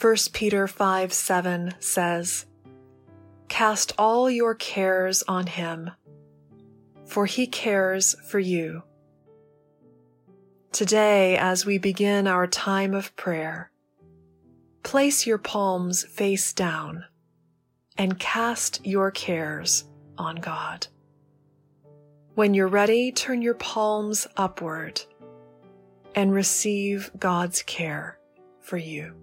1 Peter 5 7 says, Cast all your cares on him, for he cares for you. Today, as we begin our time of prayer, place your palms face down and cast your cares on God. When you're ready, turn your palms upward and receive God's care for you.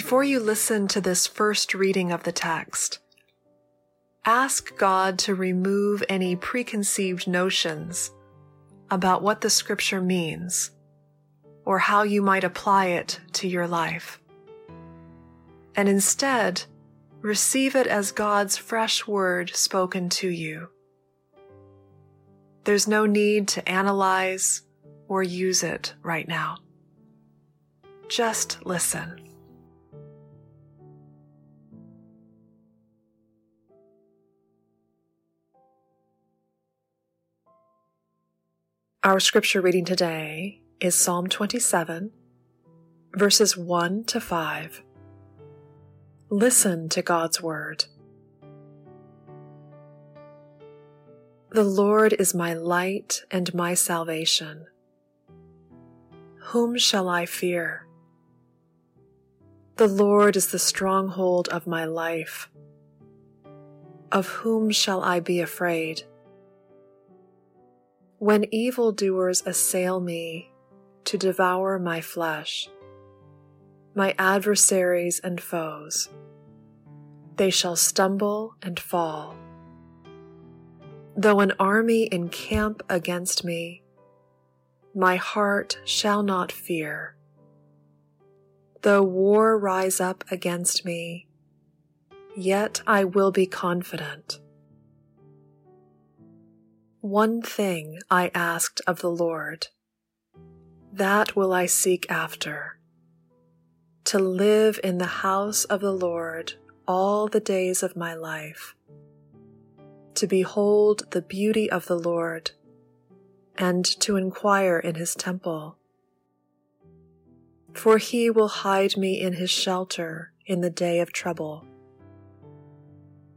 Before you listen to this first reading of the text, ask God to remove any preconceived notions about what the scripture means or how you might apply it to your life. And instead, receive it as God's fresh word spoken to you. There's no need to analyze or use it right now. Just listen. Our scripture reading today is Psalm 27, verses 1 to 5. Listen to God's word. The Lord is my light and my salvation. Whom shall I fear? The Lord is the stronghold of my life. Of whom shall I be afraid? When evildoers assail me to devour my flesh, my adversaries and foes, they shall stumble and fall. Though an army encamp against me, my heart shall not fear. Though war rise up against me, yet I will be confident. One thing I asked of the Lord, that will I seek after, to live in the house of the Lord all the days of my life, to behold the beauty of the Lord, and to inquire in his temple. For he will hide me in his shelter in the day of trouble.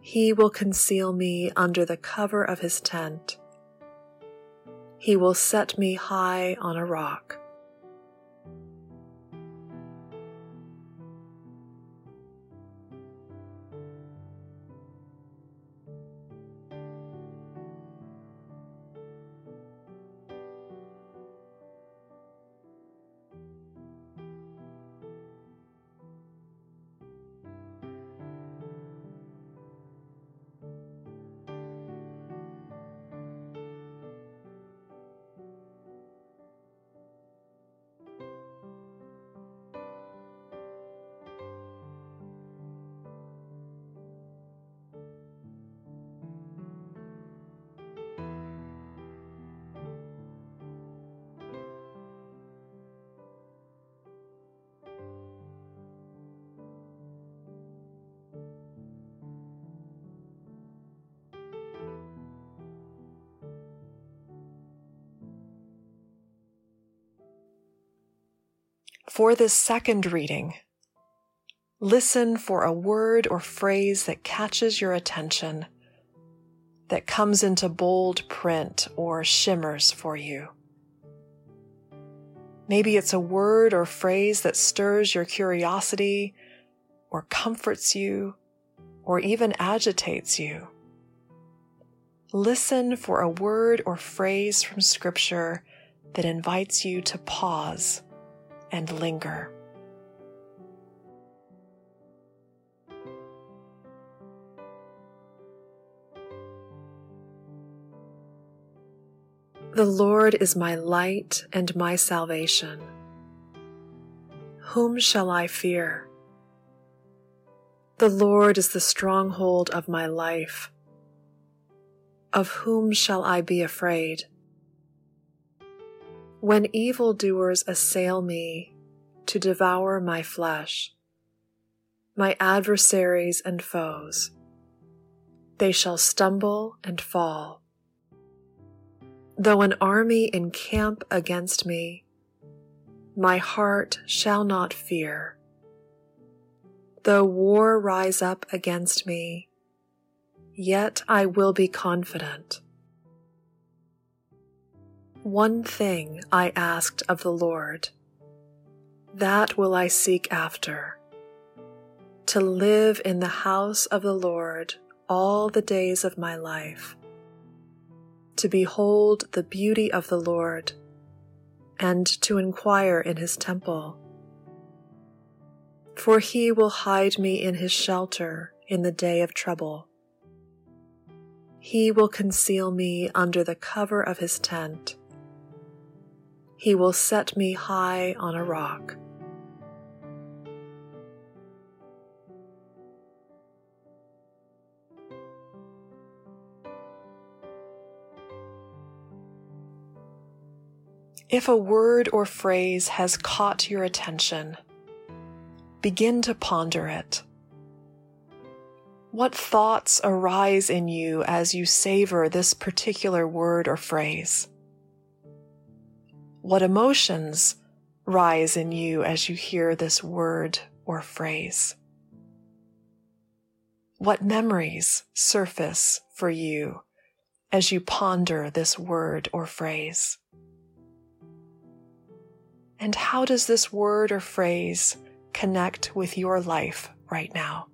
He will conceal me under the cover of his tent he will set me high on a rock. For this second reading, listen for a word or phrase that catches your attention, that comes into bold print or shimmers for you. Maybe it's a word or phrase that stirs your curiosity or comforts you or even agitates you. Listen for a word or phrase from Scripture that invites you to pause and linger. The Lord is my light and my salvation. Whom shall I fear? The Lord is the stronghold of my life. Of whom shall I be afraid? When evildoers assail me to devour my flesh, my adversaries and foes, they shall stumble and fall. Though an army encamp against me, my heart shall not fear. Though war rise up against me, yet I will be confident. One thing I asked of the Lord, that will I seek after, to live in the house of the Lord all the days of my life, to behold the beauty of the Lord, and to inquire in his temple. For he will hide me in his shelter in the day of trouble. He will conceal me under the cover of his tent. He will set me high on a rock. If a word or phrase has caught your attention, begin to ponder it. What thoughts arise in you as you savor this particular word or phrase? What emotions rise in you as you hear this word or phrase? What memories surface for you as you ponder this word or phrase? And how does this word or phrase connect with your life right now?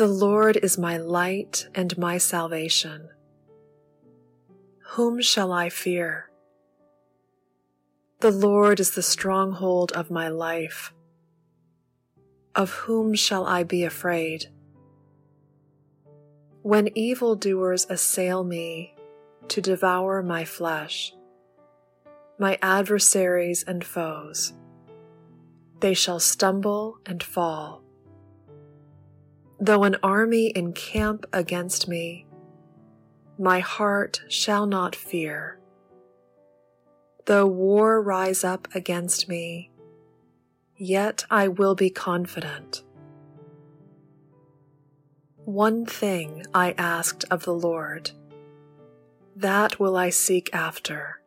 The Lord is my light and my salvation. Whom shall I fear? The Lord is the stronghold of my life. Of whom shall I be afraid? When evildoers assail me to devour my flesh, my adversaries and foes, they shall stumble and fall. Though an army encamp against me, my heart shall not fear. Though war rise up against me, yet I will be confident. One thing I asked of the Lord, that will I seek after,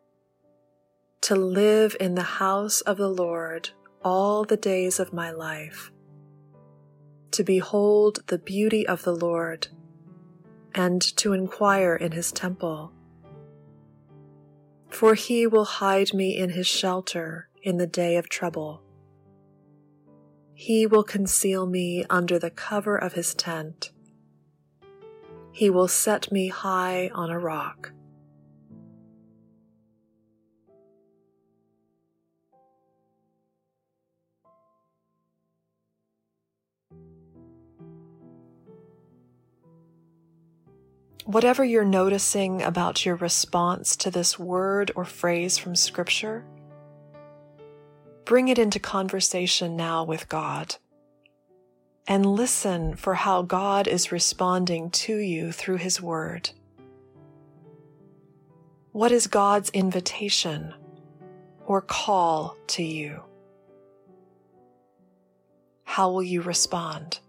to live in the house of the Lord all the days of my life to behold the beauty of the Lord and to inquire in his temple. For he will hide me in his shelter in the day of trouble. He will conceal me under the cover of his tent. He will set me high on a rock. Whatever you're noticing about your response to this word or phrase from Scripture, bring it into conversation now with God and listen for how God is responding to you through His Word. What is God's invitation or call to you? How will you respond?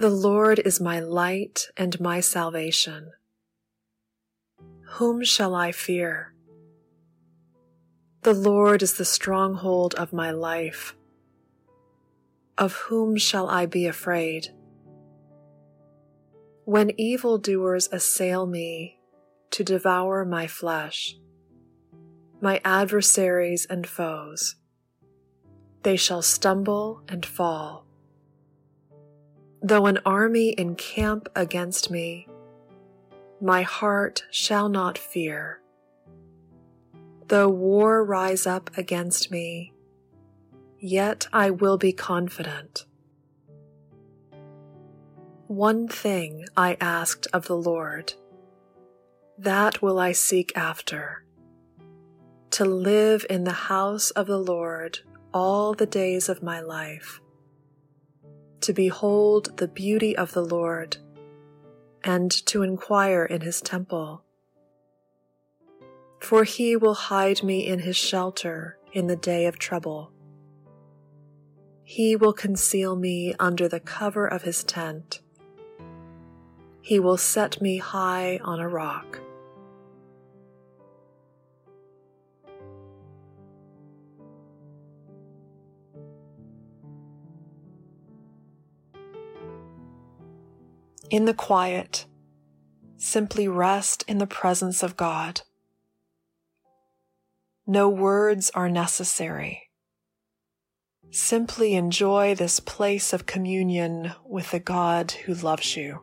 The Lord is my light and my salvation. Whom shall I fear? The Lord is the stronghold of my life. Of whom shall I be afraid? When evildoers assail me to devour my flesh, my adversaries and foes, they shall stumble and fall. Though an army encamp against me, my heart shall not fear. Though war rise up against me, yet I will be confident. One thing I asked of the Lord, that will I seek after, to live in the house of the Lord all the days of my life to behold the beauty of the Lord and to inquire in his temple. For he will hide me in his shelter in the day of trouble. He will conceal me under the cover of his tent. He will set me high on a rock. In the quiet, simply rest in the presence of God. No words are necessary. Simply enjoy this place of communion with the God who loves you.